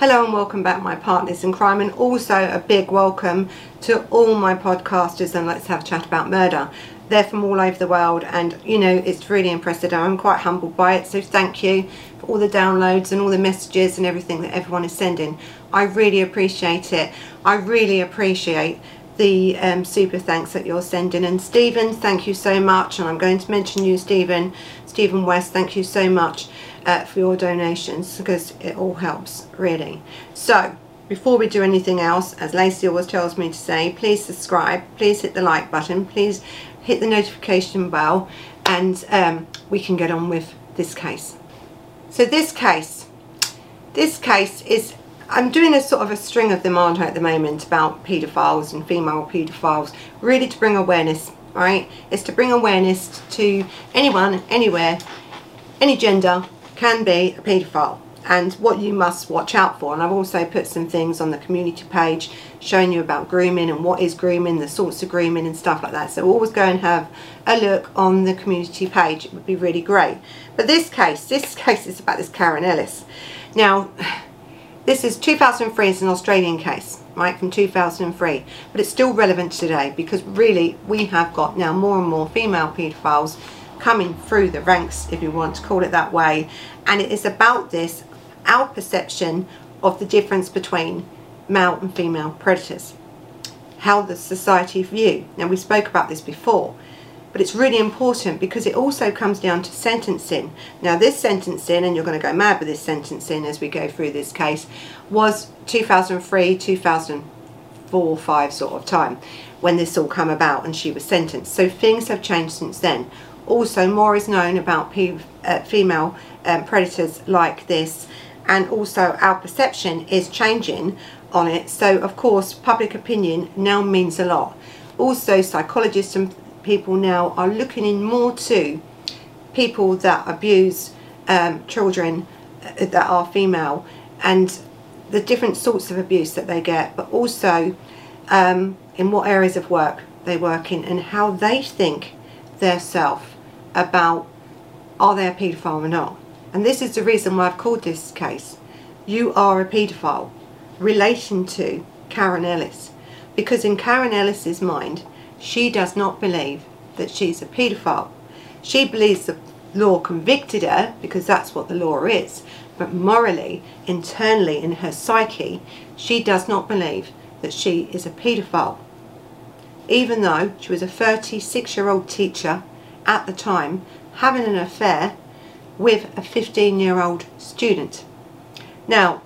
Hello and welcome back my partners in crime and also a big welcome to all my podcasters and let's have a chat about murder. They're from all over the world and you know it's really impressive. I'm quite humbled by it so thank you for all the downloads and all the messages and everything that everyone is sending. I really appreciate it. I really appreciate the um, super thanks that you're sending and Stephen thank you so much and I'm going to mention you Stephen Stephen West thank you so much uh, for your donations because it all helps really. So before we do anything else as Lacey always tells me to say please subscribe please hit the like button please hit the notification bell and um, we can get on with this case. So this case this case is I'm doing a sort of a string of them aren't I at the moment about paedophiles and female paedophiles really to bring awareness right? It's to bring awareness to anyone anywhere any gender can be a paedophile and what you must watch out for and I've also put some things on the community page showing you about grooming and what is grooming the sorts of grooming and stuff like that. So always go and have a look on the community page it would be really great. But this case this case is about this Karen Ellis. Now this is 2003 is an Australian case right from 2003 but it's still relevant today because really we have got now more and more female paedophiles coming through the ranks, if you want to call it that way. And it is about this, our perception of the difference between male and female predators. How the society view. Now we spoke about this before, but it's really important because it also comes down to sentencing. Now this sentencing, and you're going to go mad with this sentencing as we go through this case, was 2003, 2004, 5 sort of time when this all come about and she was sentenced. So things have changed since then. Also, more is known about uh, female um, predators like this, and also our perception is changing on it. So, of course, public opinion now means a lot. Also, psychologists and people now are looking in more to people that abuse um, children uh, that are female and the different sorts of abuse that they get, but also um, in what areas of work they work in and how they think their self about are they a paedophile or not. And this is the reason why I've called this case, You Are a Paedophile, relation to Karen Ellis. Because in Karen Ellis's mind, she does not believe that she's a paedophile. She believes the law convicted her, because that's what the law is, but morally, internally in her psyche, she does not believe that she is a paedophile. Even though she was a 36 year old teacher at the time having an affair with a 15 year old student. Now,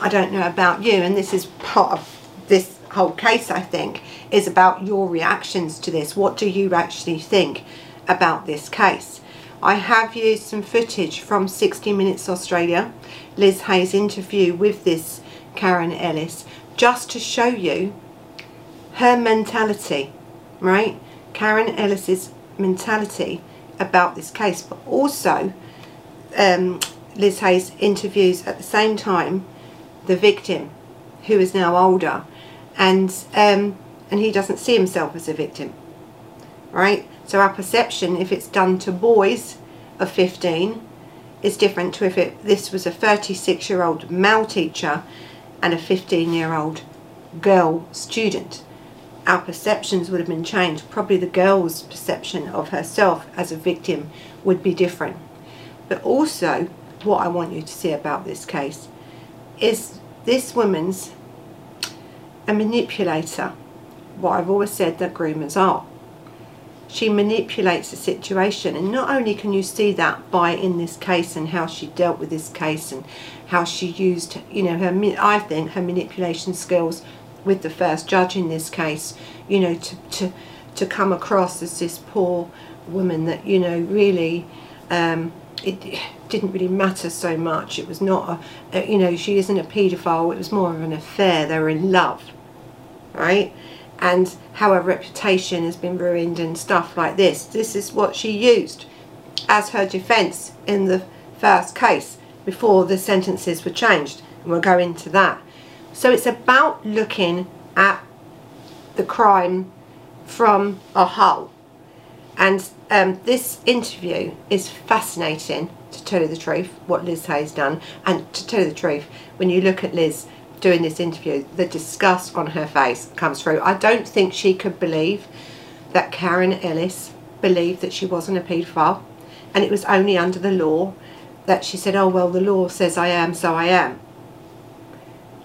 I don't know about you, and this is part of this whole case, I think, is about your reactions to this. What do you actually think about this case? I have used some footage from 60 Minutes Australia, Liz Hayes' interview with this Karen Ellis, just to show you her mentality, right? Karen Ellis's mentality about this case, but also um, Liz Hayes interviews at the same time the victim, who is now older, and um, and he doesn't see himself as a victim, right? So our perception, if it's done to boys of 15, is different to if it this was a 36 year old male teacher and a 15 year old girl student our perceptions would have been changed. Probably the girl's perception of herself as a victim would be different. But also, what I want you to see about this case is this woman's a manipulator. What I've always said that groomers are. She manipulates the situation, and not only can you see that by in this case and how she dealt with this case and how she used, you know, her I think her manipulation skills with the first judge in this case, you know, to, to, to come across as this poor woman that, you know, really, um, it didn't really matter so much. It was not a, you know, she isn't a paedophile, it was more of an affair. They were in love, right? And how her reputation has been ruined and stuff like this. This is what she used as her defence in the first case before the sentences were changed. And we'll go into that. So it's about looking at the crime from a whole. And um, this interview is fascinating to tell you the truth, what Liz Hayes done. And to tell you the truth, when you look at Liz doing this interview, the disgust on her face comes through. I don't think she could believe that Karen Ellis believed that she wasn't a paedophile. And it was only under the law that she said, oh, well, the law says I am, so I am.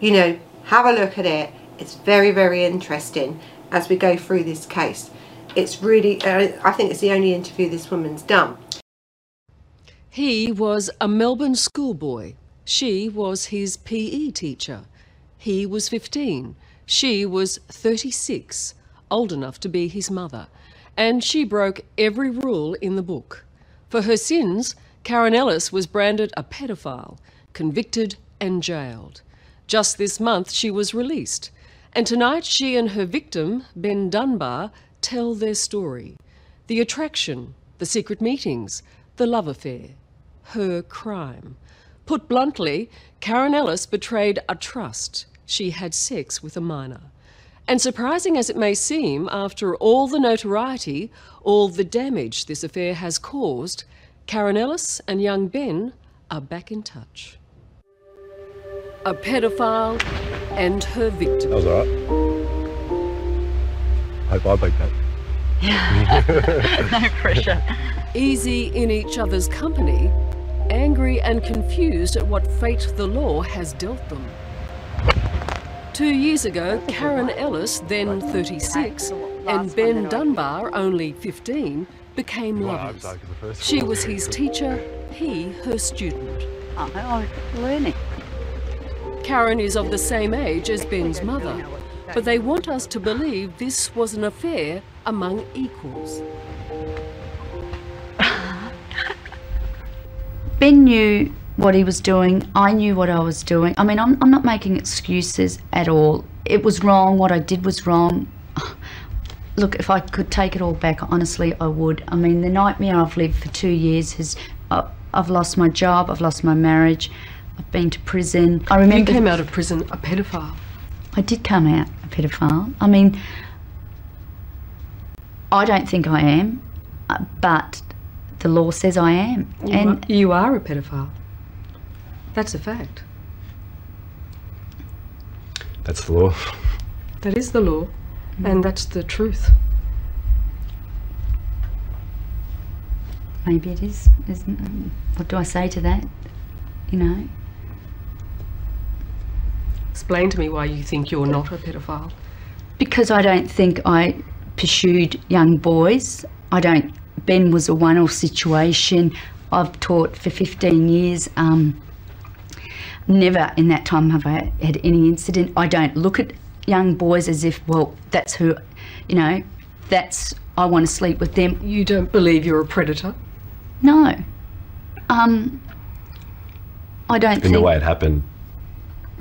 You know, have a look at it. It's very, very interesting as we go through this case. It's really, uh, I think it's the only interview this woman's done. He was a Melbourne schoolboy. She was his PE teacher. He was 15. She was 36, old enough to be his mother. And she broke every rule in the book. For her sins, Karen Ellis was branded a pedophile, convicted and jailed. Just this month, she was released. And tonight, she and her victim, Ben Dunbar, tell their story. The attraction, the secret meetings, the love affair her crime. Put bluntly, Karen Ellis betrayed a trust. She had sex with a minor. And surprising as it may seem, after all the notoriety, all the damage this affair has caused, Karen Ellis and young Ben are back in touch. A pedophile and her victim. That was alright. Hope I beat that. no pressure. Easy in each other's company, angry and confused at what fate the law has dealt them. Two years ago, Karen Ellis, then 36, and Ben Dunbar, only 15, became lovers. She was his teacher, he her student. Oh, I was learning. Karen is of the same age as Ben's mother, but they want us to believe this was an affair among equals. Ben knew what he was doing. I knew what I was doing. I mean, I'm, I'm not making excuses at all. It was wrong. What I did was wrong. Look, if I could take it all back, honestly, I would. I mean, the nightmare I've lived for two years has. Uh, I've lost my job. I've lost my marriage. I've been to prison. I remember. You came out of prison a pedophile. I did come out a pedophile. I mean, I don't think I am, uh, but the law says I am. You and are, you are a pedophile. That's a fact. That's the law. That is the law, and that's the truth. maybe it is, isn't it? What do I say to that? You know? Explain to me why you think you're not a pedophile. Because I don't think I pursued young boys. I don't. Ben was a one off situation. I've taught for 15 years. Um, never in that time have I had any incident. I don't look at young boys as if, well, that's who, you know, that's, I want to sleep with them. You don't believe you're a predator? No. Um, I don't In think. the way it happened,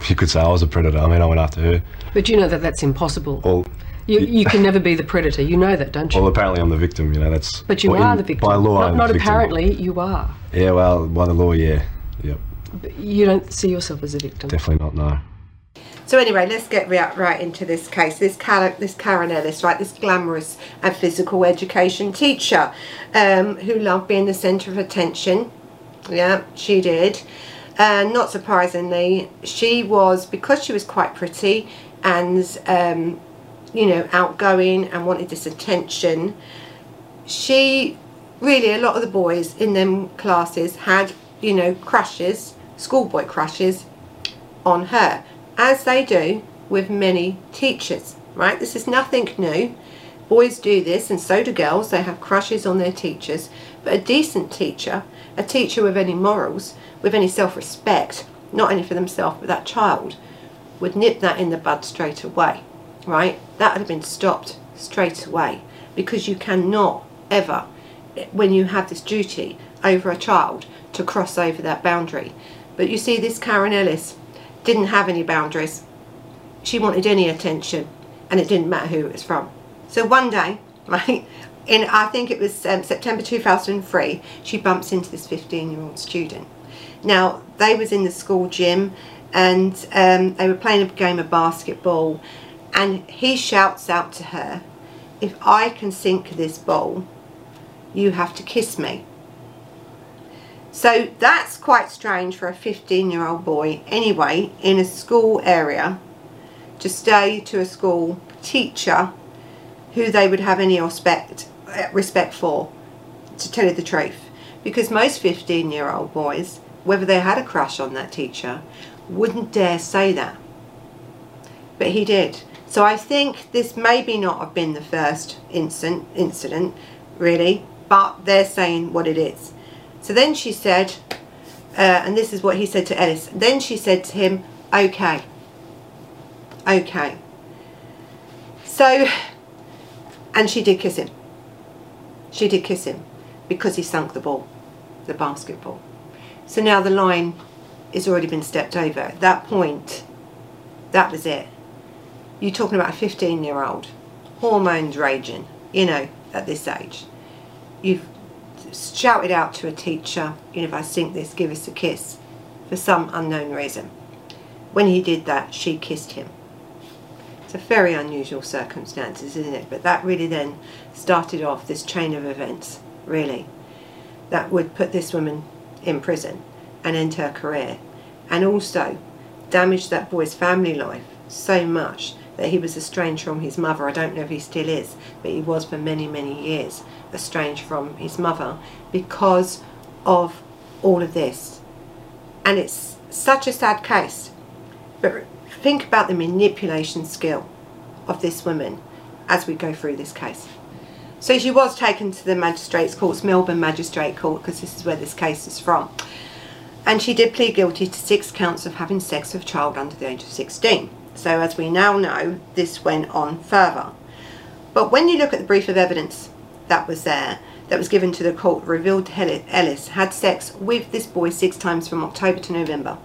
you could say I was a predator. I mean, I went after her. But you know that that's impossible. Well, You, you can never be the predator. You know that, don't you? well, apparently I'm the victim. You know, that's. but you well, are in- the victim. By law, not, I'm not the victim. apparently, you are. Yeah, well, by the law, yeah, yep, But you don't see yourself as a victim. definitely not. No. So anyway, let's get right, right into this case. This, Car- this Karen Ellis, right, this glamorous and physical education teacher um, who loved being the centre of attention. Yeah, she did. And not surprisingly, she was, because she was quite pretty and, um, you know, outgoing and wanted this attention, she really, a lot of the boys in them classes had, you know, crushes, schoolboy crushes on her, as they do with many teachers, right? This is nothing new. Boys do this, and so do girls. They have crushes on their teachers. But a decent teacher, a teacher with any morals, with any self respect, not only for themselves but that child, would nip that in the bud straight away, right? That would have been stopped straight away because you cannot ever, when you have this duty over a child, to cross over that boundary. But you see, this Karen Ellis didn't have any boundaries. She wanted any attention, and it didn't matter who it was from. So one day, right, in I think it was um, September 2003, she bumps into this 15-year-old student. Now they was in the school gym, and um, they were playing a game of basketball, and he shouts out to her, "If I can sink this ball, you have to kiss me." So that's quite strange for a 15 year old boy anyway in a school area to stay to a school teacher who they would have any respect, respect for, to tell you the truth. Because most 15 year old boys, whether they had a crush on that teacher, wouldn't dare say that. But he did. So I think this maybe not have been the first incident, incident really, but they're saying what it is. So then she said, uh, and this is what he said to Ellis, then she said to him, okay, okay. So, and she did kiss him. She did kiss him because he sunk the ball, the basketball. So now the line has already been stepped over. At that point, that was it. You're talking about a 15 year old, hormones raging, you know, at this age. You've shouted out to a teacher, you know, if I sink this, give us a kiss, for some unknown reason. When he did that, she kissed him. It's a very unusual circumstances, isn't it? But that really then started off this chain of events, really, that would put this woman in prison and end her career. And also damaged that boy's family life so much that he was estranged from his mother. I don't know if he still is, but he was for many, many years estranged from his mother because of all of this. And it's such a sad case. But think about the manipulation skill of this woman as we go through this case. So she was taken to the Magistrates Courts, Melbourne Magistrate Court, because this is where this case is from. And she did plead guilty to six counts of having sex with a child under the age of 16. So as we now know, this went on further. But when you look at the brief of evidence that was there, that was given to the court, revealed Ellis had sex with this boy six times from October to November.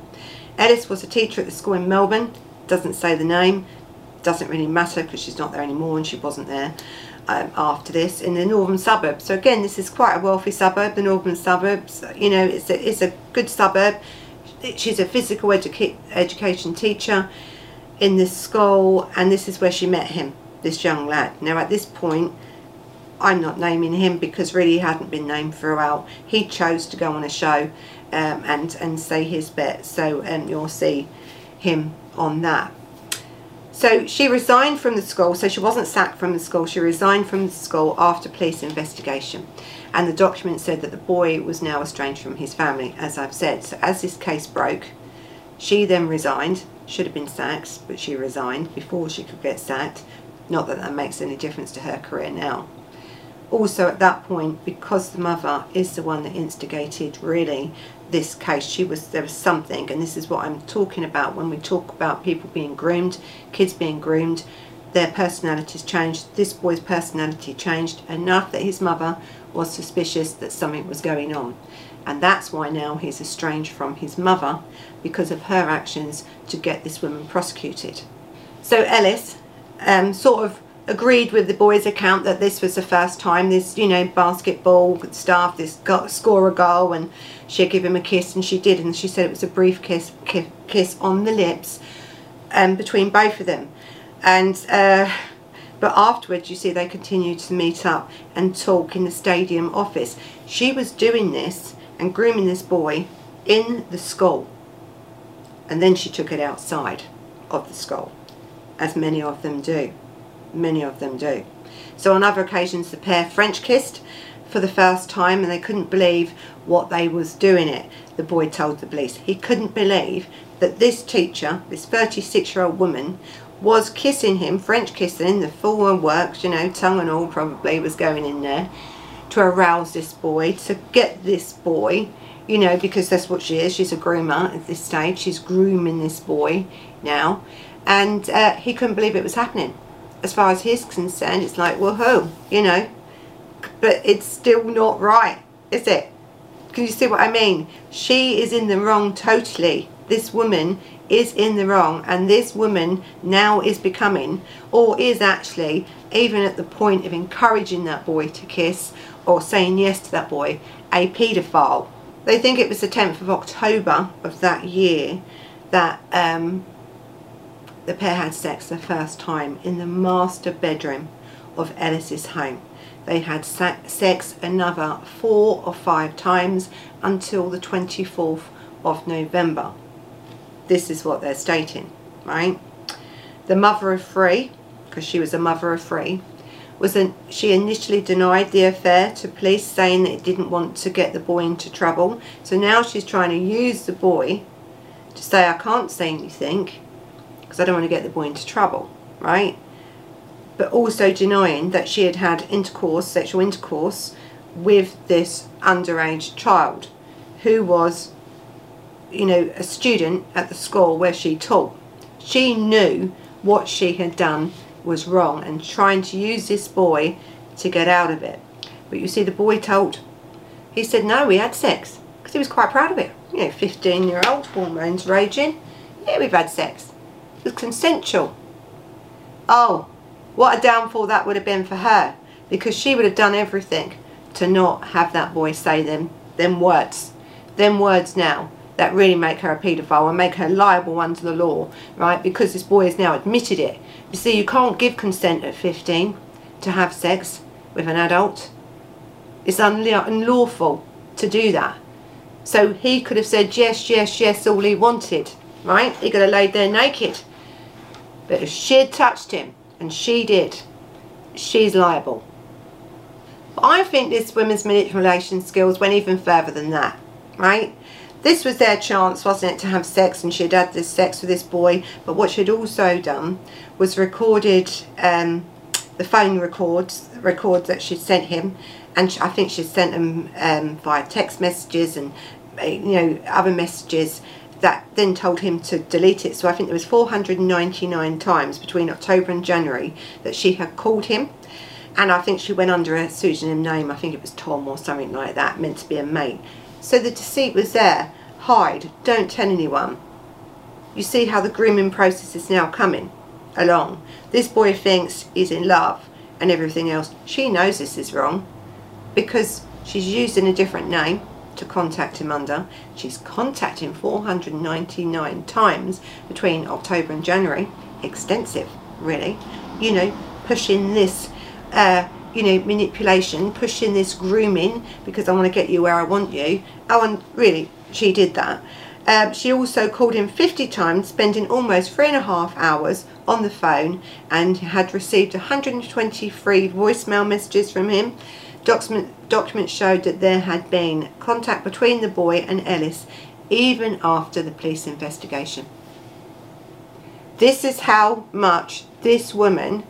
Ellis was a teacher at the school in Melbourne, doesn't say the name, doesn't really matter because she's not there anymore and she wasn't there um, after this, in the northern suburbs. So again, this is quite a wealthy suburb, the northern suburbs, you know, it's a, it's a good suburb. She's a physical educa education teacher in this school and this is where she met him, this young lad. Now at this point, I'm not naming him because really he hadn't been named throughout. He chose to go on a show um, and, and say his bit. So um, you'll see him on that. So she resigned from the school, so she wasn't sacked from the school, she resigned from the school after police investigation. And the document said that the boy was now estranged from his family, as I've said. So as this case broke, she then resigned, should have been sacked, but she resigned before she could get sacked. Not that that makes any difference to her career now also at that point because the mother is the one that instigated really this case she was there was something and this is what I'm talking about. When we talk about people being groomed kids being groomed their personalities changed this boy's personality changed enough that his mother was suspicious that something was going on. And that's why now he's estranged from his mother because of her actions to get this woman prosecuted. So Ellis um, sort of agreed with the boys' account that this was the first time this, you know, basketball stuff, this got, score a goal and she'd give him a kiss and she did and she said it was a brief kiss, kiss, kiss on the lips um, between both of them. And, uh, but afterwards, you see, they continued to meet up and talk in the stadium office. She was doing this and grooming this boy in the school. And then she took it outside of the school, as many of them do many of them do. So on other occasions the pair French kissed for the first time and they couldn't believe what they was doing it. The boy told the police. He couldn't believe that this teacher, this 36 year old woman, was kissing him, French kissing, the full works, you know, tongue and all probably was going in there to arouse this boy, to get this boy, you know, because that's what she is. She's a groomer at this stage. She's grooming this boy now. And uh, he couldn't believe it was happening as far as he's concerned, it's like, woohoo, you know. But it's still not right, is it? Can you see what I mean? She is in the wrong totally. This woman is in the wrong and this woman now is becoming or is actually even at the point of encouraging that boy to kiss or saying yes to that boy a paedophile. They think it was the 10th of October of that year that um, the pair had sex the first time in the master bedroom of Ellis's home. they had sex another four or five times until the 24th of November. This is what they're stating, right? The mother of three, because she was a mother of three, was an, she initially denied the affair to police saying that it didn't want to get the boy into trouble. So now she's trying to use the boy to say I can't say anything because I don't want to get the boy into trouble, right? But also denying that she had had intercourse, sexual intercourse with this underage child who was, you know, a student at the school where she taught. She knew what she had done was wrong and trying to use this boy to get out of it. But you see, the boy told, he said, no, we had sex because he was quite proud of it. You know, 15 year old, hormones raging. Yeah, we've had sex. Was consensual. Oh, what a downfall that would have been for her because she would have done everything to not have that boy say them, them words. Them words now that really make her a paedophile and make her liable under the law, right? Because this boy has now admitted it. You see, you can't give consent at 15 to have sex with an adult. It's unlawful to do that. So he could have said yes, yes, yes, all he wanted, right? He could have laid there naked. But if she had touched him, and she did, she's liable. But I think this women's manipulation skills went even further than that, right? this was their chance, wasn't it, to have sex, and she had had this sex with this boy. But what she'd also done was recorded um, the phone records, records that she'd sent him, and I think she sent them um, via text messages and uh, you know other messages that then told him to delete it. So I think there was 499 times between October and January that she had called him. And I think she went under a pseudonym name. I think it was Tom or something like that, meant to be a mate. So the deceit was there. Hide. Don't tell anyone. You see how the grooming process is now coming along. This boy thinks he's in love and everything else. She knows this is wrong because she's using a different name to contact him under. She's contacted him 499 times between October and January. Extensive, really. You know, pushing this uh, you know, manipulation, pushing this grooming because I want to get you where I want you. Oh, and really, she did that. Um, she also called him 50 times, spending almost three and a half hours on the phone and had received 123 voicemail messages from him. Document, documents showed that there had been contact between the boy and Ellis even after the police investigation. This is how much this woman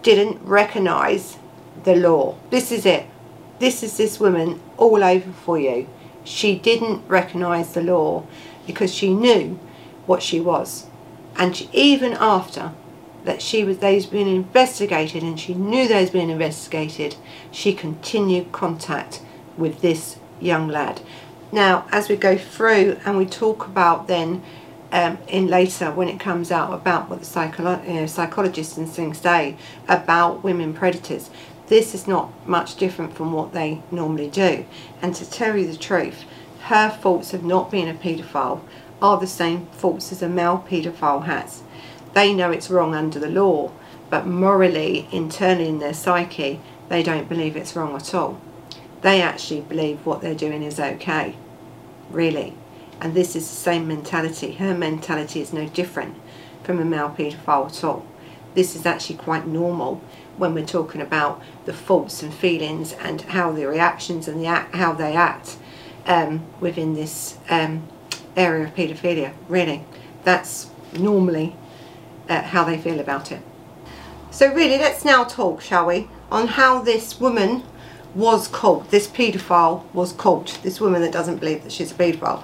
didn't recognise the law. This is it. This is this woman all over for you. She didn't recognise the law because she knew what she was. And she, even after that she was they's been investigated and she knew they's been investigated, she continued contact with this young lad. Now, as we go through and we talk about then um, in later when it comes out about what the psycholo you know, psychologists and things say about women predators, this is not much different from what they normally do. And to tell you the truth, her faults of not being a paedophile are the same faults as a male paedophile has. They know it's wrong under the law, but morally, internally in their psyche, they don't believe it's wrong at all. They actually believe what they're doing is okay, really. And this is the same mentality. Her mentality is no different from a male paedophile at all. This is actually quite normal when we're talking about the thoughts and feelings and how the reactions and the act, how they act um, within this um, area of paedophilia. Really, that's normally uh, how they feel about it. So really, let's now talk, shall we, on how this woman was caught, this paedophile was caught, this woman that doesn't believe that she's a paedophile.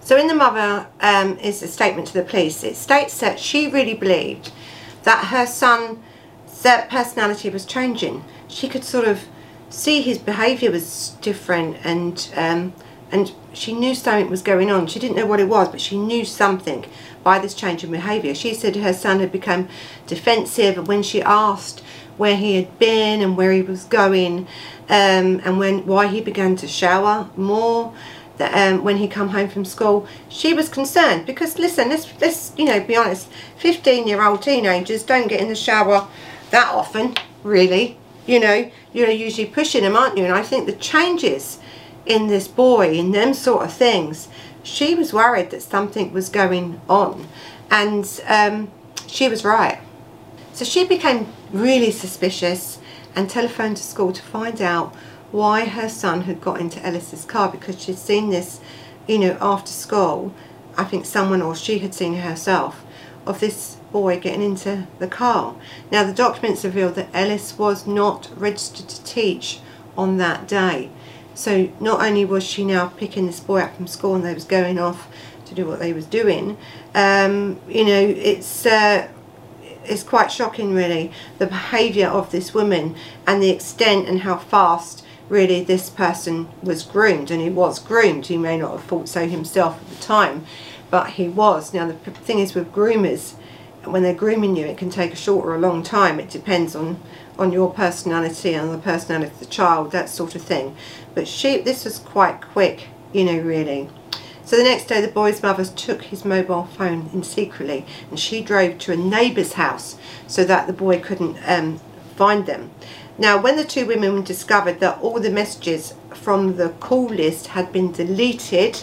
So in the mother um, is a statement to the police. It states that she really believed that her son personality was changing. She could sort of see his behaviour was different and um, and she knew something was going on. She didn't know what it was, but she knew something by this change in behaviour. She said her son had become defensive and when she asked where he had been and where he was going um, and when why he began to shower more that um, when he come home from school she was concerned because listen let's, let's you know be honest 15 year old teenagers don't get in the shower that often, really. You know, you're usually pushing them aren't you? And I think the changes in this boy, in them sort of things, she was worried that something was going on. And um, she was right. So she became really suspicious and telephoned to school to find out why her son had got into Ellis's car because she'd seen this, you know, after school. I think someone or she had seen herself of this boy getting into the car. Now the documents revealed that Ellis was not registered to teach on that day. So not only was she now picking this boy up from school and they was going off to do what they was doing, um, you know, it's uh, it's quite shocking really, the behaviour of this woman and the extent and how fast really this person was groomed. And he was groomed. He may not have thought so himself at the time but he was. Now the thing is with groomers when they're grooming you it can take a short or a long time. It depends on on your personality and the personality of the child that sort of thing but she this was quite quick you know really. So the next day the boy's mother took his mobile phone in secretly and she drove to a neighbour's house so that the boy couldn't um, find them. Now, when the two women discovered that all the messages from the call list had been deleted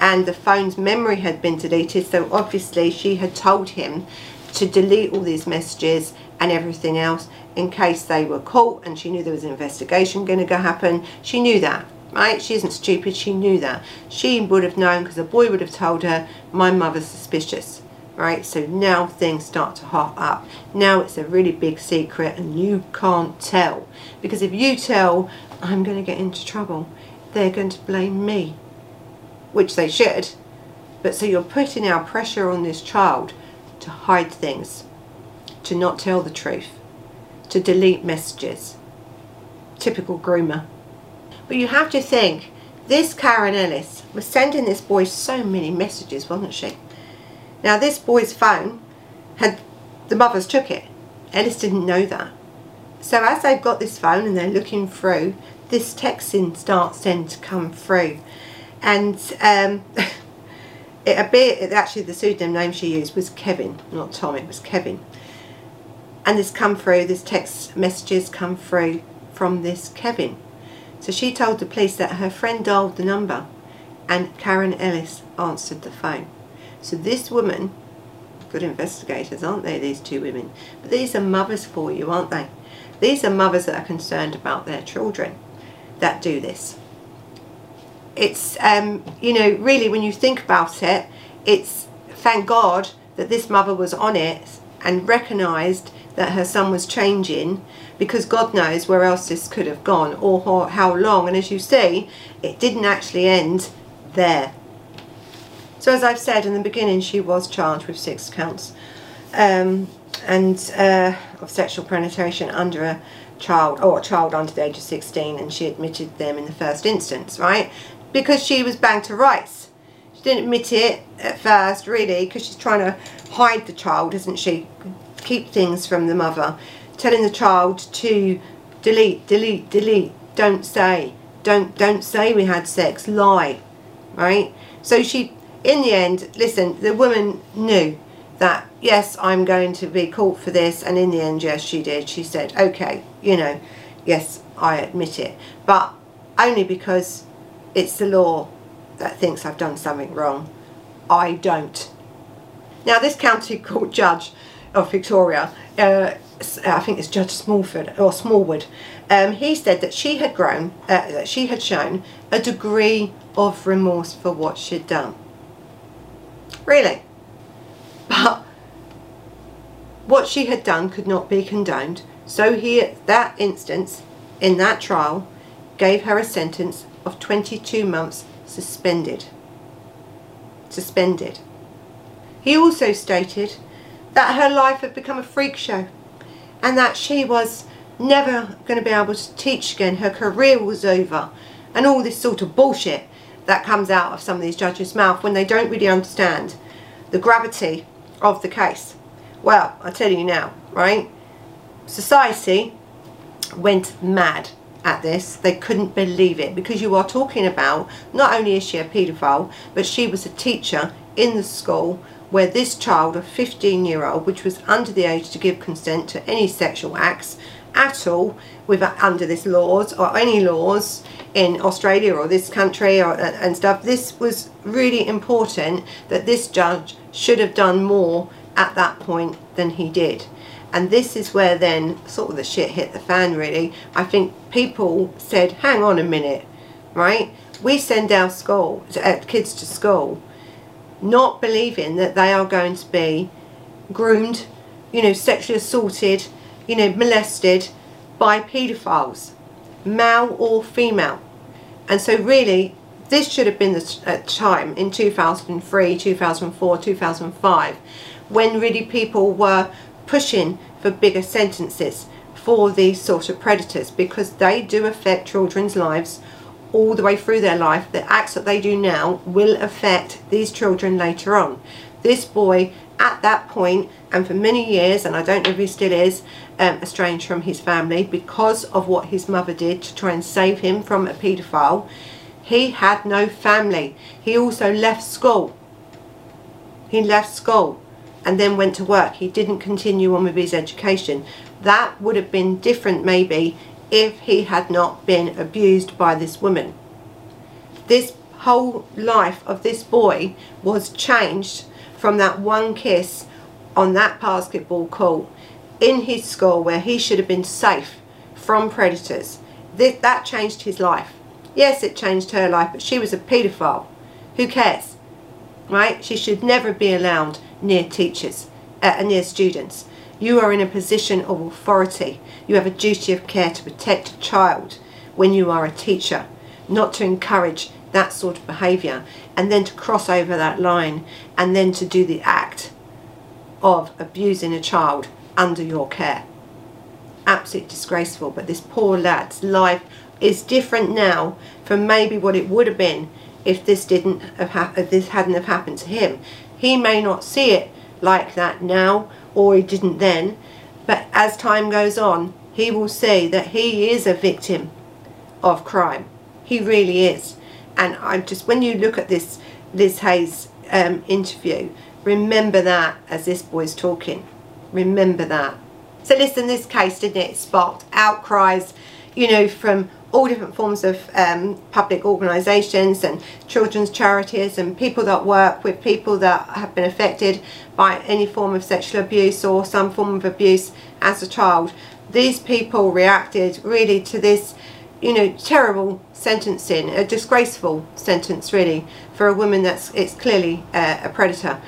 and the phone's memory had been deleted, so obviously she had told him to delete all these messages and everything else in case they were caught and she knew there was an investigation going to go happen. She knew that, right? She isn't stupid, she knew that. She would have known because the boy would have told her, my mother's suspicious right so now things start to hot up now it's a really big secret and you can't tell because if you tell I'm going to get into trouble they're going to blame me which they should but so you're putting our pressure on this child to hide things to not tell the truth to delete messages typical groomer but you have to think this Karen Ellis was sending this boy so many messages wasn't she now this boy's phone had, the mothers took it. Ellis didn't know that. So as they've got this phone and they're looking through, this texting starts then to come through. And um, it appeared, actually the pseudonym name she used was Kevin, not Tom, it was Kevin. And this come through, this text messages come through from this Kevin. So she told the police that her friend dialed the number and Karen Ellis answered the phone. So this woman, good investigators, aren't they, these two women? But these are mothers for you, aren't they? These are mothers that are concerned about their children that do this. It's, um, you know, really when you think about it, it's thank God that this mother was on it and recognised that her son was changing because God knows where else this could have gone or how long. And as you see, it didn't actually end there. So as I've said in the beginning, she was charged with six counts um, and uh, of sexual penetration under a child or a child under the age of 16 and she admitted them in the first instance, right? Because she was banged to rights. She didn't admit it at first, really, because she's trying to hide the child, isn't she? Keep things from the mother. Telling the child to delete, delete, delete, don't say, don't, don't say we had sex, lie, right? So she in the end, listen, the woman knew that, yes, I'm going to be caught for this. And in the end, yes, she did. She said, okay, you know, yes, I admit it. But only because it's the law that thinks I've done something wrong. I don't. Now, this county court judge of Victoria, uh, I think it's Judge Smallford or Smallwood, um, he said that she had grown, uh, that she had shown a degree of remorse for what she'd done. Really. But what she had done could not be condoned. So he, at that instance, in that trial, gave her a sentence of 22 months suspended. Suspended. He also stated that her life had become a freak show and that she was never going to be able to teach again. Her career was over and all this sort of bullshit that comes out of some of these judges' mouth when they don't really understand the gravity of the case. Well, I tell you now, right? Society went mad at this. They couldn't believe it because you are talking about not only is she a paedophile, but she was a teacher in the school where this child, a 15 year old, which was under the age to give consent to any sexual acts, at all with under this laws or any laws in Australia or this country or and stuff. This was really important that this judge should have done more at that point than he did. And this is where then sort of the shit hit the fan really. I think people said, hang on a minute, right? We send our school, uh, kids to school not believing that they are going to be groomed, you know, sexually assaulted, you know, molested by paedophiles, male or female. And so really, this should have been the uh, time in 2003, 2004, 2005, when really people were pushing for bigger sentences for these sort of predators because they do affect children's lives all the way through their life. The acts that they do now will affect these children later on. This boy at that point and for many years and I don't know if he still is um, estranged from his family because of what his mother did to try and save him from a paedophile he had no family he also left school he left school and then went to work he didn't continue on with his education that would have been different maybe if he had not been abused by this woman this whole life of this boy was changed from that one kiss on that basketball court in his school where he should have been safe from predators. That changed his life. Yes, it changed her life, but she was a paedophile. Who cares? Right? She should never be allowed near teachers, uh, near students. You are in a position of authority. You have a duty of care to protect a child when you are a teacher, not to encourage that sort of behaviour and then to cross over that line and then to do the act of abusing a child under your care. Absolutely disgraceful but this poor lad's life is different now from maybe what it would have been if this didn't have if this hadn't have happened to him. He may not see it like that now or he didn't then but as time goes on he will see that he is a victim of crime. He really is. And I just when you look at this Liz Hayes um, interview remember that as this boy's talking. Remember that. So listen this case didn't it? Sparked outcries you know from all different forms of um, public organisations and children's charities and people that work with people that have been affected by any form of sexual abuse or some form of abuse as a child. These people reacted really to this you know, terrible sentencing, a disgraceful sentence really for a woman that's it's clearly uh, a predator.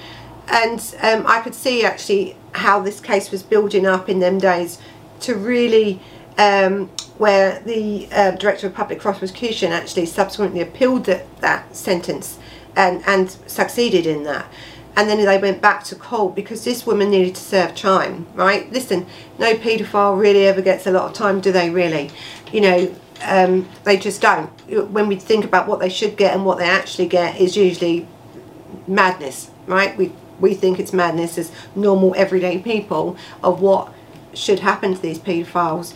And um, I could see actually how this case was building up in them days to really um, where the uh, Director of Public Prosecution actually subsequently appealed that, that sentence and, and succeeded in that and then they went back to court because this woman needed to serve time right listen no paedophile really ever gets a lot of time do they really you know um, they just don't. When we think about what they should get and what they actually get is usually madness, right? We, we think it's madness as normal everyday people of what should happen to these paedophiles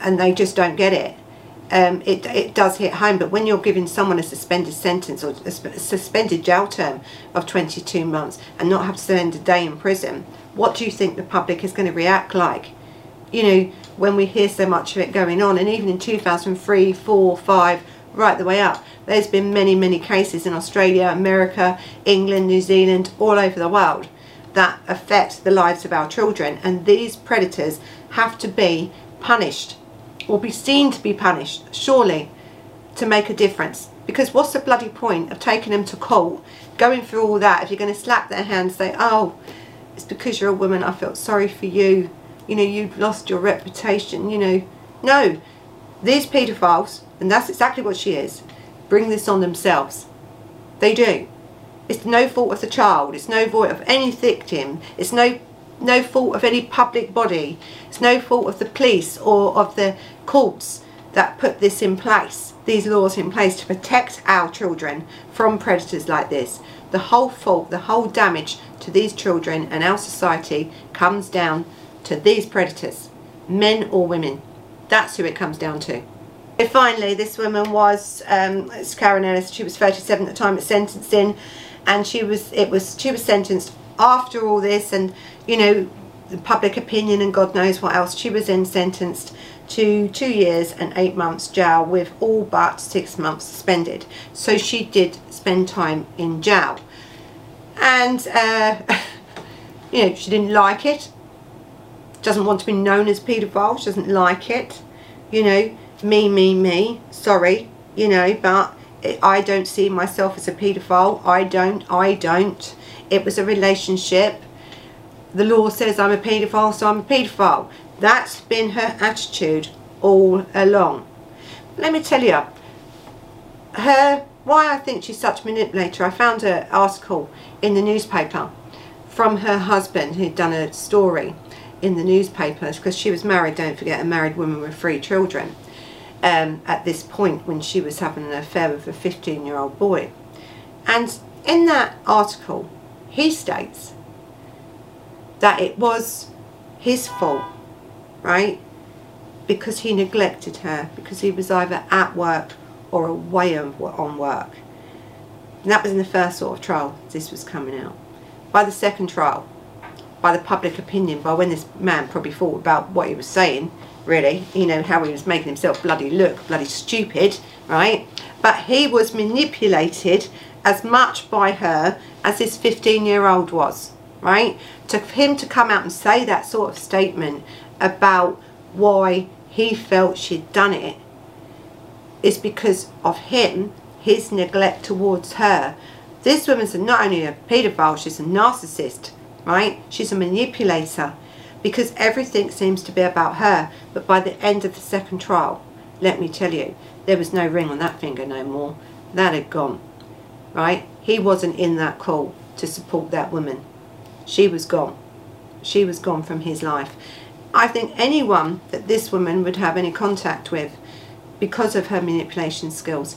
and they just don't get it. Um, it, it does hit home, but when you're giving someone a suspended sentence or a suspended jail term of 22 months and not have to spend a day in prison, what do you think the public is going to react like? You know, when we hear so much of it going on and even in 2003 4 5 right the way up there's been many many cases in Australia America England New Zealand all over the world that affect the lives of our children and these predators have to be punished or be seen to be punished surely to make a difference because what's the bloody point of taking them to court going through all that if you're going to slap their hands and say oh it's because you're a woman I felt sorry for you you know, you've lost your reputation, you know. No, these paedophiles, and that's exactly what she is, bring this on themselves. They do. It's no fault of the child. It's no fault of any victim. It's no no fault of any public body. It's no fault of the police or of the courts that put this in place, these laws in place to protect our children from predators like this. The whole fault, the whole damage to these children and our society comes down to these predators, men or women. That's who it comes down to. And finally, this woman was, um, it's Karen Ellis, she was 37 at the time of sentencing, and she was, it was, she was sentenced after all this, and, you know, the public opinion and God knows what else. She was then sentenced to two years and eight months jail with all but six months suspended. So she did spend time in jail. And, uh, you know, she didn't like it. Doesn't want to be known as paedophile. She doesn't like it. You know, me, me, me. Sorry, you know, but I don't see myself as a paedophile. I don't, I don't. It was a relationship. The law says I'm a paedophile, so I'm a paedophile. That's been her attitude all along. Let me tell you, her why I think she's such a manipulator. I found an article in the newspaper from her husband who'd done a story in the newspapers because she was married, don't forget, a married woman with three children um, at this point when she was having an affair with a 15 year old boy. And in that article, he states that it was his fault, right? Because he neglected her, because he was either at work or away on work. And that was in the first sort of trial this was coming out. By the second trial, by the public opinion, by when this man probably thought about what he was saying, really, you know, how he was making himself bloody look, bloody stupid, right? But he was manipulated as much by her as this 15 year old was, right? To him to come out and say that sort of statement about why he felt she'd done it is because of him, his neglect towards her. This woman's not only a paedophile, she's a narcissist, right? She's a manipulator because everything seems to be about her. But by the end of the second trial, let me tell you, there was no ring on that finger no more. That had gone, right? He wasn't in that call to support that woman. She was gone. She was gone from his life. I think anyone that this woman would have any contact with because of her manipulation skills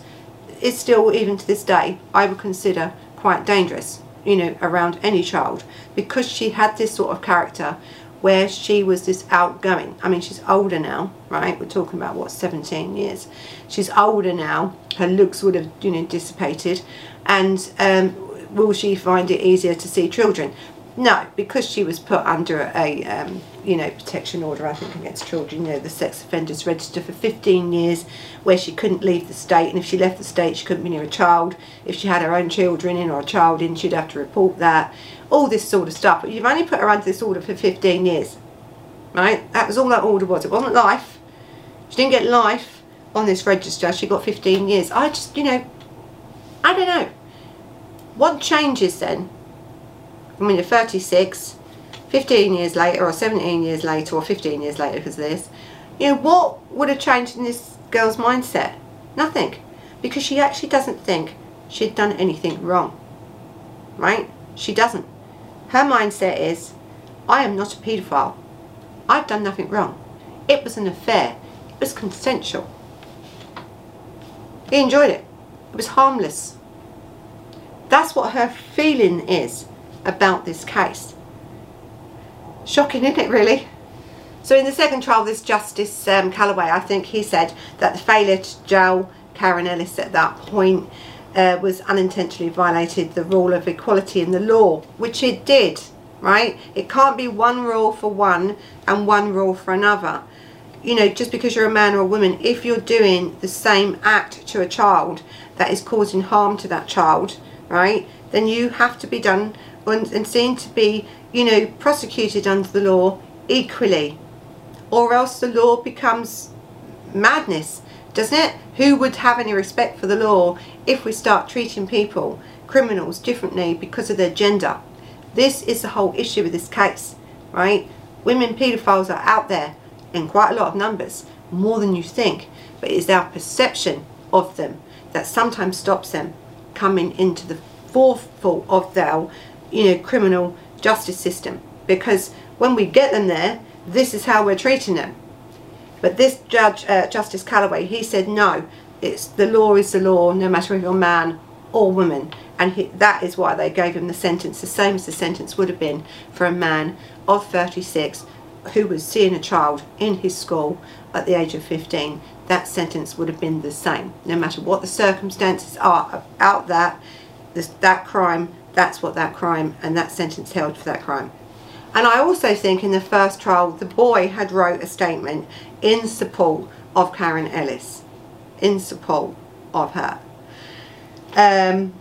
is still, even to this day, I would consider quite dangerous, you know, around any child because she had this sort of character where she was this outgoing. I mean, she's older now, right? We're talking about, what, 17 years. She's older now. Her looks would have, you know, dissipated. And um, will she find it easier to see children? No, because she was put under a, um, you know, protection order, I think, against children. You know, the sex offenders register for 15 years where she couldn't leave the state. And if she left the state, she couldn't be near a child. If she had her own children in or a child in, she'd have to report that. All this sort of stuff. But you've only put her under this order for 15 years, right? That was all that order was. It wasn't life. She didn't get life on this register. She got 15 years. I just, you know, I don't know. What changes then? I mean, you're 36, 15 years later, or 17 years later, or 15 years later because this, you know, what would have changed in this girl's mindset? Nothing. Because she actually doesn't think she'd done anything wrong. Right? She doesn't. Her mindset is, I am not a paedophile. I've done nothing wrong. It was an affair. It was consensual. He enjoyed it. It was harmless. That's what her feeling is about this case. Shocking, isn't it, really? So in the second trial, this Justice um, Callaway, I think he said that the failure to jail Karen Ellis at that point uh, was unintentionally violated the rule of equality in the law, which it did, right? It can't be one rule for one and one rule for another. You know, just because you're a man or a woman, if you're doing the same act to a child that is causing harm to that child, right, then you have to be done and, and seen to be, you know, prosecuted under the law equally. Or else the law becomes madness, doesn't it? Who would have any respect for the law if we start treating people, criminals, differently because of their gender? This is the whole issue with this case, right? Women paedophiles are out there in quite a lot of numbers, more than you think, but it's our perception of them that sometimes stops them coming into the forefront of their you know, criminal justice system. Because when we get them there, this is how we're treating them. But this judge, uh, Justice Callaway, he said no, it's the law is the law, no matter if you're man or woman. And he, that is why they gave him the sentence, the same as the sentence would have been for a man of 36 who was seeing a child in his school at the age of 15. That sentence would have been the same, no matter what the circumstances are about that, this, that crime that's what that crime and that sentence held for that crime. And I also think in the first trial, the boy had wrote a statement in support of Karen Ellis, in support of her. Um,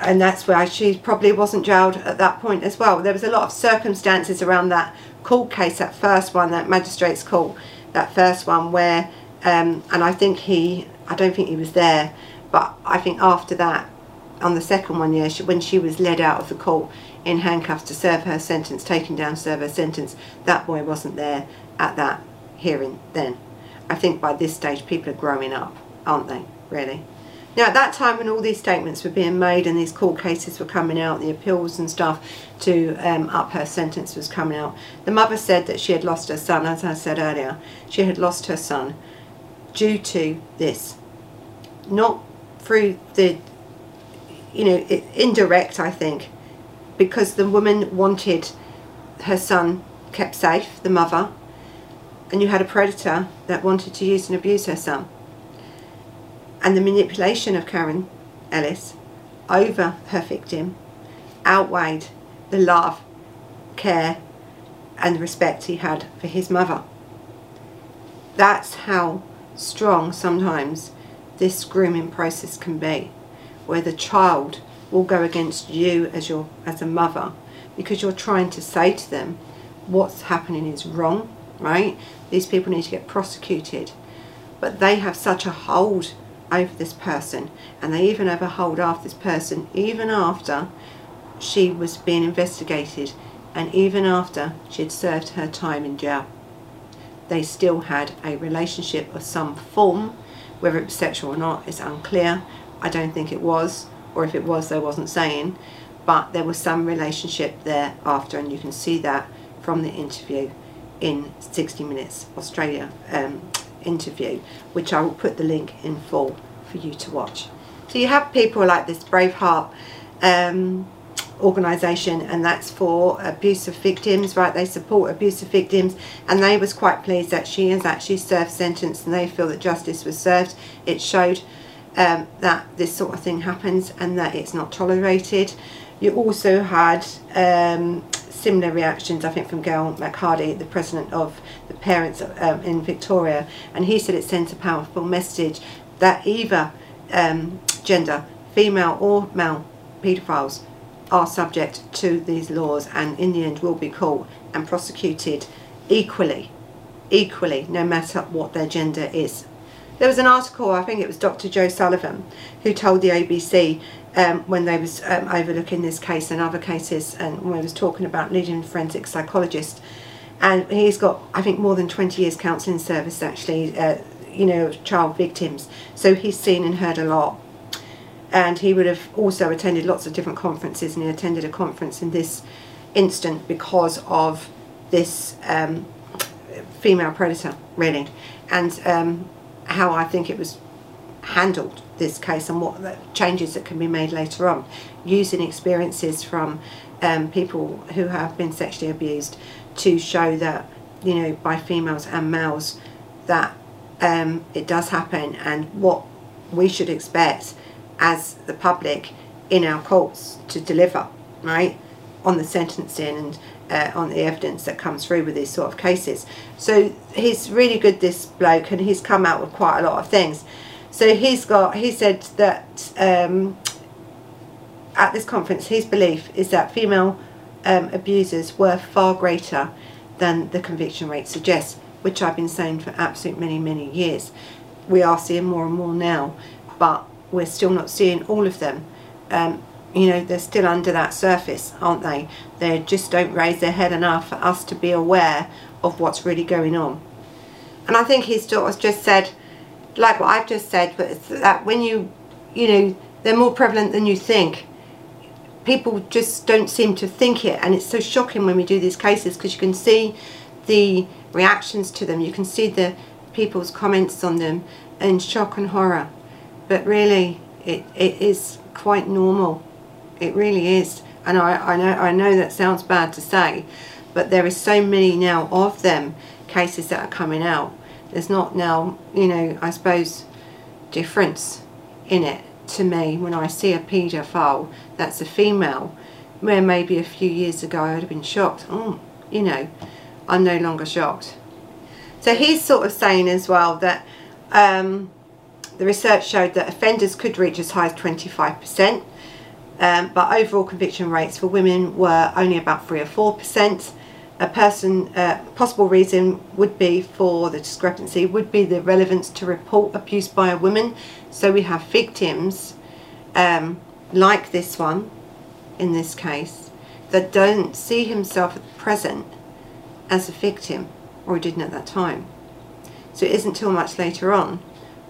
and that's why she probably wasn't jailed at that point as well. There was a lot of circumstances around that court case, that first one, that magistrate's court, that first one where, um, and I think he, I don't think he was there, but I think after that, on the second one, yeah, she, when she was led out of the court in handcuffs to serve her sentence, taken down to serve her sentence, that boy wasn't there at that hearing then. I think by this stage people are growing up, aren't they, really? Now at that time when all these statements were being made and these court cases were coming out, the appeals and stuff to um, up her sentence was coming out, the mother said that she had lost her son, as I said earlier, she had lost her son due to this. Not through the, you know, indirect I think, because the woman wanted her son kept safe, the mother, and you had a predator that wanted to use and abuse her son and the manipulation of Karen Ellis over her victim outweighed the love, care and respect he had for his mother. That's how strong sometimes this grooming process can be, where the child will go against you as your as a mother because you're trying to say to them what's happening is wrong, right? These people need to get prosecuted. But they have such a hold over this person and they even have a hold after this person even after she was being investigated and even after she had served her time in jail. They still had a relationship of some form, whether it was sexual or not is unclear. I don't think it was, or if it was they wasn't saying, but there was some relationship there after and you can see that from the interview in 60 Minutes Australia um, interview, which I will put the link in full for you to watch. So you have people like this Braveheart um, organisation and that's for abusive victims, right? They support abusive victims and they was quite pleased that she has actually served sentence and they feel that justice was served. It showed um, that this sort of thing happens and that it's not tolerated. You also had um, similar reactions, I think, from Gail McHardy, the president of the parents um, in Victoria, and he said it sends a powerful message that either um, gender, female or male paedophiles, are subject to these laws and in the end will be caught and prosecuted equally, equally, no matter what their gender is. There was an article, I think it was Dr. Joe Sullivan, who told the ABC um, when they was um, overlooking this case and other cases and when he was talking about leading forensic psychologist. And he's got I think more than 20 years counselling service actually uh, you know child victims. So he's seen and heard a lot. And he would have also attended lots of different conferences and he attended a conference in this instant because of this um, female predator really. And um, how I think it was handled this case and what the changes that can be made later on. Using experiences from um, people who have been sexually abused to show that you know by females and males that um, it does happen and what we should expect as the public in our courts to deliver right on the sentencing and uh, on the evidence that comes through with these sort of cases so he's really good this bloke and he's come out with quite a lot of things so he's got, he said that um, at this conference, his belief is that female um, abusers were far greater than the conviction rate suggests, which I've been saying for absolute many, many years. We are seeing more and more now, but we're still not seeing all of them. Um, you know, they're still under that surface, aren't they? They just don't raise their head enough for us to be aware of what's really going on. And I think his daughter's just said, like what I've just said, but that when you, you know, they're more prevalent than you think. People just don't seem to think it, and it's so shocking when we do these cases because you can see the reactions to them, you can see the people's comments on them in shock and horror. But really, it, it is quite normal. It really is. And I, I know I know that sounds bad to say, but there is so many now of them cases that are coming out there's not now, you know, I suppose, difference in it to me when I see a paedophile that's a female where maybe a few years ago I would have been shocked. Oh, you know, I'm no longer shocked. So he's sort of saying as well that um, the research showed that offenders could reach as high as 25%, um, but overall conviction rates for women were only about 3 or 4%. A person, uh, possible reason would be for the discrepancy would be the relevance to report abuse by a woman. So we have victims um, like this one, in this case, that don't see himself at present as a victim, or didn't at that time. So it isn't till much later on,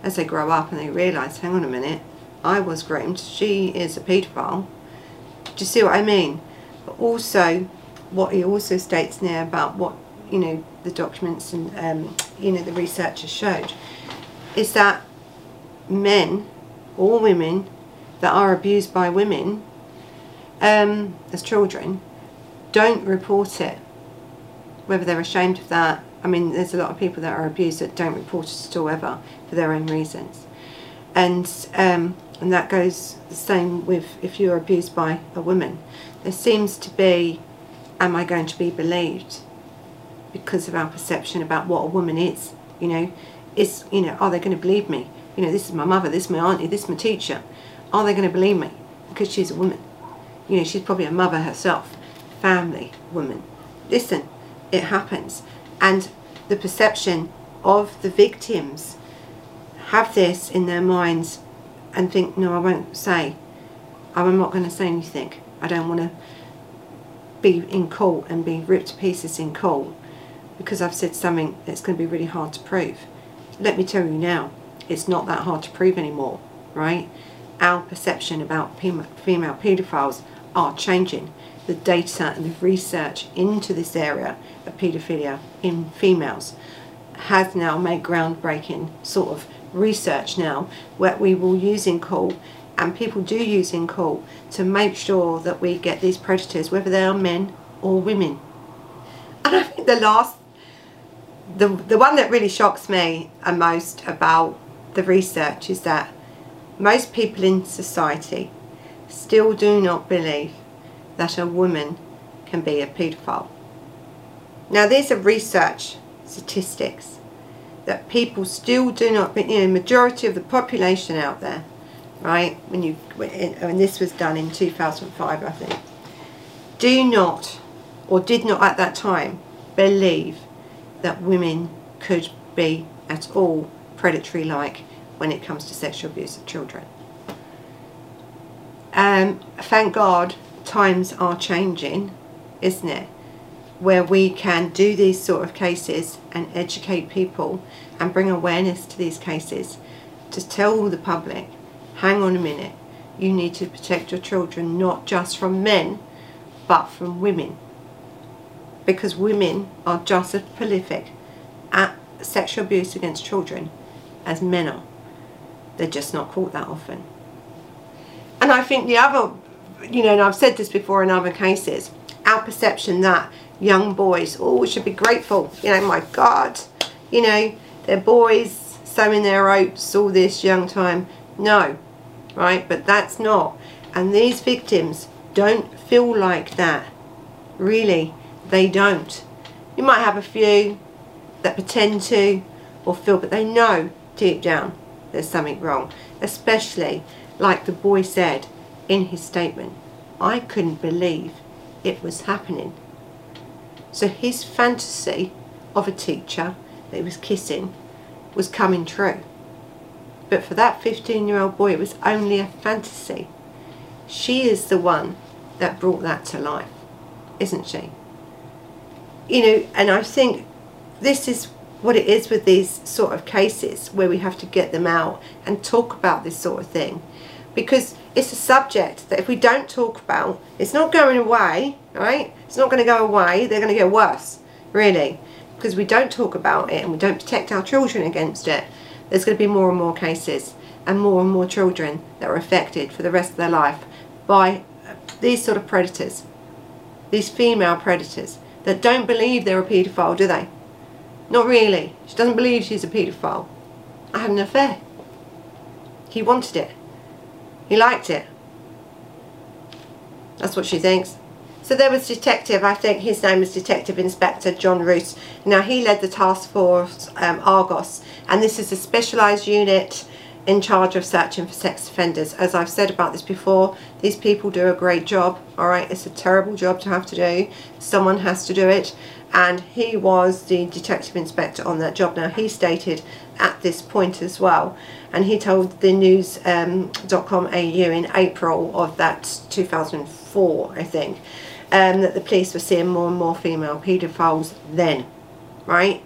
as they grow up and they realise, hang on a minute, I was groomed, she is a paedophile. Do you see what I mean? But also, what he also states there about what, you know, the documents and, um, you know, the researchers showed, is that men or women that are abused by women um, as children don't report it. Whether they're ashamed of that, I mean, there's a lot of people that are abused that don't report it at all ever for their own reasons. And, um, and that goes the same with if you're abused by a woman. There seems to be, am I going to be believed? Because of our perception about what a woman is. You know, is, you know, are they going to believe me? You know, this is my mother, this is my auntie, this is my teacher. Are they going to believe me? Because she's a woman. You know, she's probably a mother herself, family woman. Listen, it happens. And the perception of the victims have this in their minds and think, no, I won't say. I'm not going to say anything. I don't want to be in court and be ripped to pieces in court because I've said something that's going to be really hard to prove. Let me tell you now, it's not that hard to prove anymore, right? Our perception about female paedophiles are changing. The data and the research into this area of paedophilia in females has now made groundbreaking sort of research now what we will use in court and people do use in court to make sure that we get these predators whether they are men or women and I think the last the, the one that really shocks me and most about the research is that most people in society still do not believe that a woman can be a paedophile. Now these are research statistics that people still do not, you know, majority of the population out there, right, when you, when this was done in 2005 I think, do not, or did not at that time, believe that women could be at all predatory like when it comes to sexual abuse of children. Um, thank God times are changing, isn't it? Where we can do these sort of cases and educate people and bring awareness to these cases to tell the public, hang on a minute, you need to protect your children not just from men but from women because women are just as prolific at sexual abuse against children as men are. They're just not caught that often. And I think the other, you know, and I've said this before in other cases, our perception that young boys, oh, we should be grateful, you know, my God, you know, they're boys sowing their oats all this young time. No, right? But that's not. And these victims don't feel like that. Really, they don't. You might have a few that pretend to or feel, but they know deep down there's something wrong. Especially like the boy said in his statement, I couldn't believe it was happening. So his fantasy of a teacher that he was kissing was coming true. But for that 15 year old boy it was only a fantasy. She is the one that brought that to life, isn't she? You know, and I think this is what it is with these sort of cases where we have to get them out and talk about this sort of thing because it's a subject that if we don't talk about it's not going away right it's not going to go away they're going to get worse really because we don't talk about it and we don't protect our children against it there's going to be more and more cases and more and more children that are affected for the rest of their life by uh, these sort of predators these female predators that don't believe they're a paedophile do they not really. She doesn't believe she's a paedophile. I had an affair. He wanted it. He liked it. That's what she thinks. So there was Detective, I think his name was Detective Inspector John Roos. Now he led the task force um, Argos and this is a specialised unit in charge of searching for sex offenders. As I've said about this before, these people do a great job, alright? It's a terrible job to have to do. Someone has to do it and he was the detective inspector on that job. Now he stated at this point as well and he told the news.com um, AU in April of that 2004 I think um, that the police were seeing more and more female paedophiles then, right?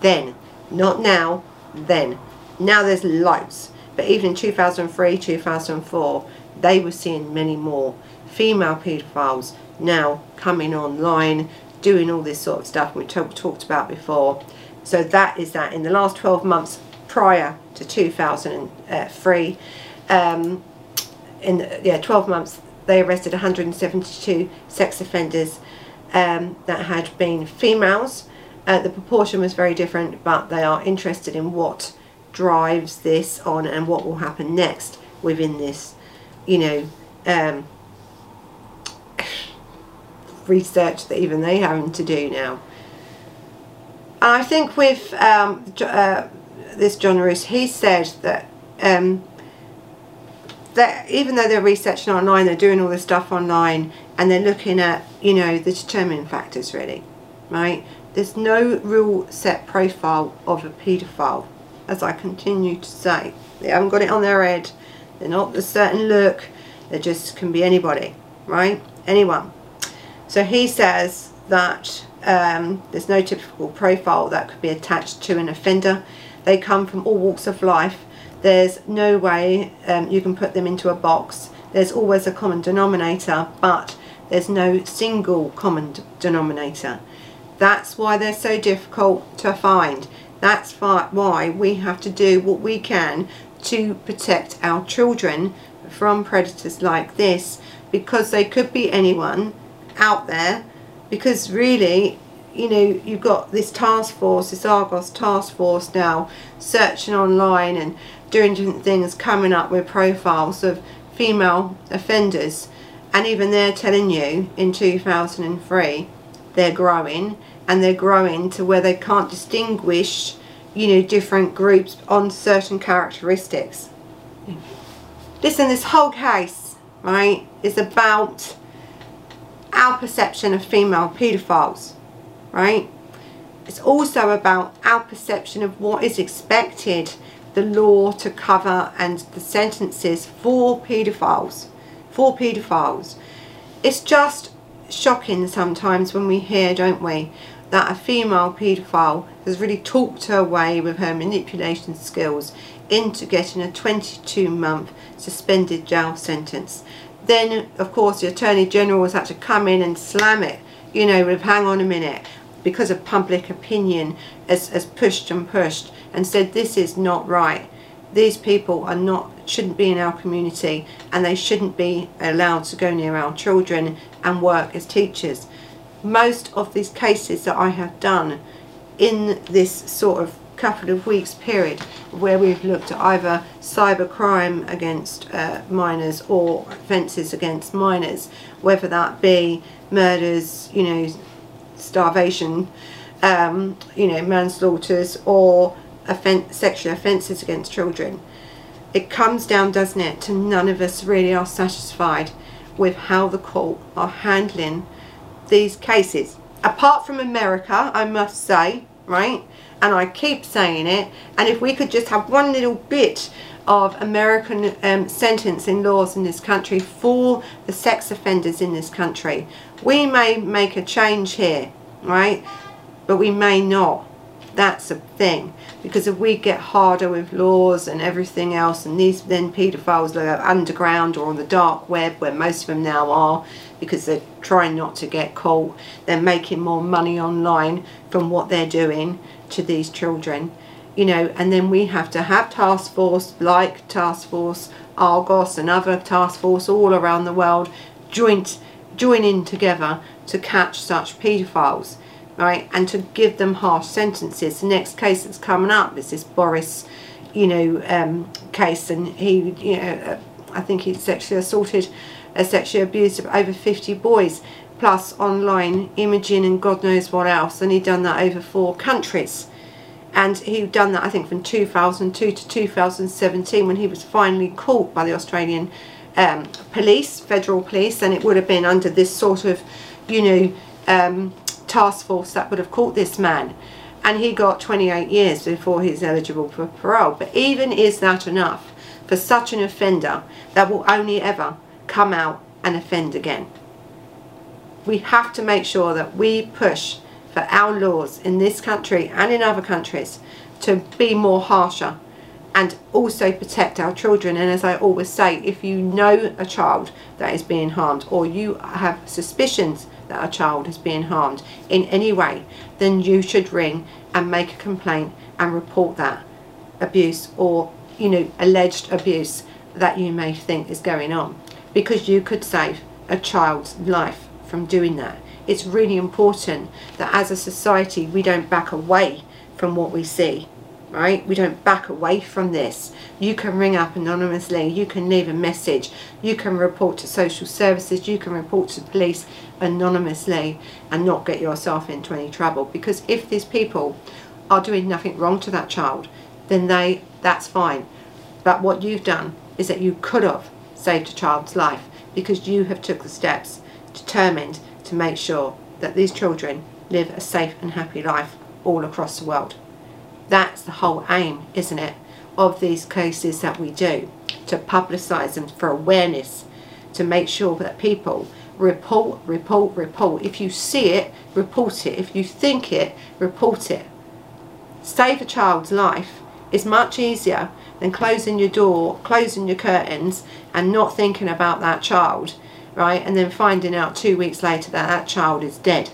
Then, not now, then. Now there's loads, but even in 2003, 2004, they were seeing many more female paedophiles now coming online, doing all this sort of stuff we talked about before. So that is that. In the last 12 months prior to 2003, um, in yeah 12 months they arrested 172 sex offenders um, that had been females. Uh, the proportion was very different, but they are interested in what drives this on and what will happen next within this, you know, um, research that even they having to do now. I think with um, uh, this John Roos, he said that um, that even though they're researching online, they're doing all this stuff online and they're looking at, you know, the determining factors really, right? There's no real set profile of a paedophile, as I continue to say. They haven't got it on their head. They're not a certain look. They just can be anybody, right? Anyone. So he says that um, there's no typical profile that could be attached to an offender. They come from all walks of life there's no way um, you can put them into a box. There's always a common denominator, but there's no single common denominator. That's why they're so difficult to find. That's why we have to do what we can to protect our children from predators like this because they could be anyone out there because really you know you've got this task force this Argos task force now searching online and doing different things, coming up with profiles of female offenders. And even they're telling you in 2003 they're growing and they're growing to where they can't distinguish you know different groups on certain characteristics. Listen this whole case right is about our perception of female paedophiles right it's also about our perception of what is expected the law to cover and the sentences for paedophiles, for paedophiles. It's just shocking sometimes when we hear, don't we, that a female paedophile has really talked her way with her manipulation skills into getting a 22 month suspended jail sentence. Then, of course, the Attorney General has had to come in and slam it, you know, with hang on a minute, because of public opinion has, has pushed and pushed and said this is not right. These people are not shouldn't be in our community and they shouldn't be allowed to go near our children and work as teachers. Most of these cases that I have done in this sort of couple of weeks period where we've looked at either cyber crime against uh, minors or offences against minors, whether that be murders, you know, starvation, um, you know, manslaughters or offen sexual offences against children. It comes down, doesn't it, to none of us really are satisfied with how the court are handling these cases. Apart from America, I must say, right? And I keep saying it. And if we could just have one little bit of American um, sentencing laws in this country for the sex offenders in this country, we may make a change here, right? But we may not. That's a thing. Because if we get harder with laws and everything else, and these then paedophiles are underground or on the dark web, where most of them now are, because they're trying not to get caught, they're making more money online from what they're doing to these children. You know, and then we have to have task force like Task Force Argos and other task force all around the world joint joining together to catch such paedophiles right and to give them harsh sentences. The next case that's coming up is this Boris you know um, case and he you know uh, I think he sexually assaulted uh, sexually abused over 50 boys plus online imaging and God knows what else and he'd done that over four countries. And he'd done that I think from 2002 to 2017 when he was finally caught by the Australian um, police, federal police and it would have been under this sort of you know um, task force that would have caught this man. And he got 28 years before he's eligible for parole. But even is that enough for such an offender that will only ever come out and offend again? We have to make sure that we push for our laws in this country and in other countries to be more harsher and also protect our children. And as I always say if you know a child that is being harmed or you have suspicions that a child is being harmed in any way then you should ring and make a complaint and report that abuse or you know alleged abuse that you may think is going on. Because you could save a child's life from doing that. It's really important that as a society we don't back away from what we see, right? We don't back away from this. You can ring up anonymously, you can leave a message, you can report to social services, you can report to police anonymously and not get yourself into any trouble because if these people are doing nothing wrong to that child, then they that's fine. But what you've done is that you could have saved a child's life because you have took the steps determined to make sure that these children live a safe and happy life all across the world. That's the whole aim, isn't it, of these cases that we do, to publicise them for awareness, to make sure that people report, report, report. If you see it, report it. If you think it, report it. Save a child's life is much easier than closing your door, closing your curtains and not thinking about that child right and then finding out two weeks later that that child is dead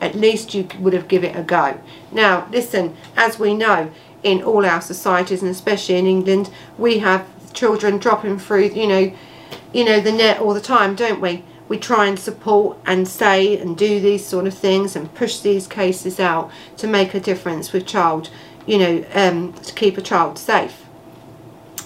at least you would have given it a go. Now listen as we know in all our societies and especially in England we have children dropping through you know you know the net all the time don't we? We try and support and say and do these sort of things and push these cases out to make a difference with child you know um, to keep a child safe.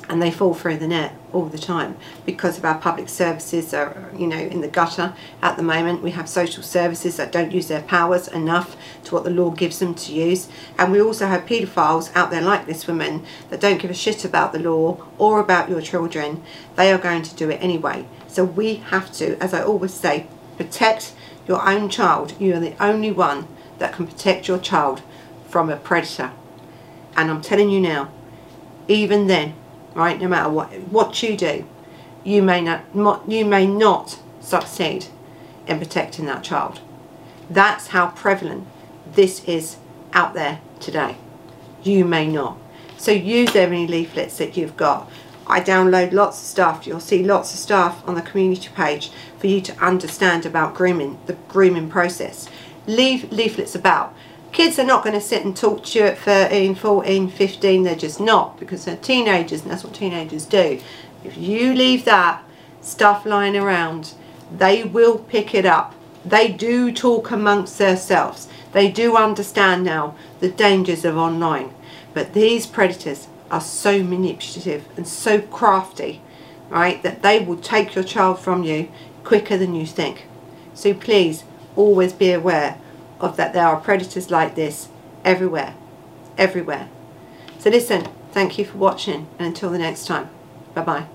And they fall through the net all the time because of our public services are you know in the gutter at the moment. We have social services that don't use their powers enough to what the law gives them to use. And we also have paedophiles out there like this woman that don't give a shit about the law or about your children. They are going to do it anyway. So we have to as I always say protect your own child. You are the only one that can protect your child from a predator. And I'm telling you now even then right no matter what what you do you may not you may not succeed in protecting that child. That's how prevalent this is out there today. You may not. So use any leaflets that you've got. I download lots of stuff. You'll see lots of stuff on the community page for you to understand about grooming the grooming process. Leave leaflets about Kids are not going to sit and talk to you at 13, 14, 15. They're just not because they're teenagers and that's what teenagers do. If you leave that stuff lying around, they will pick it up. They do talk amongst themselves. They do understand now the dangers of online. But these predators are so manipulative and so crafty, right, that they will take your child from you quicker than you think. So please always be aware of that there are predators like this everywhere, everywhere. So listen, thank you for watching and until the next time, bye bye.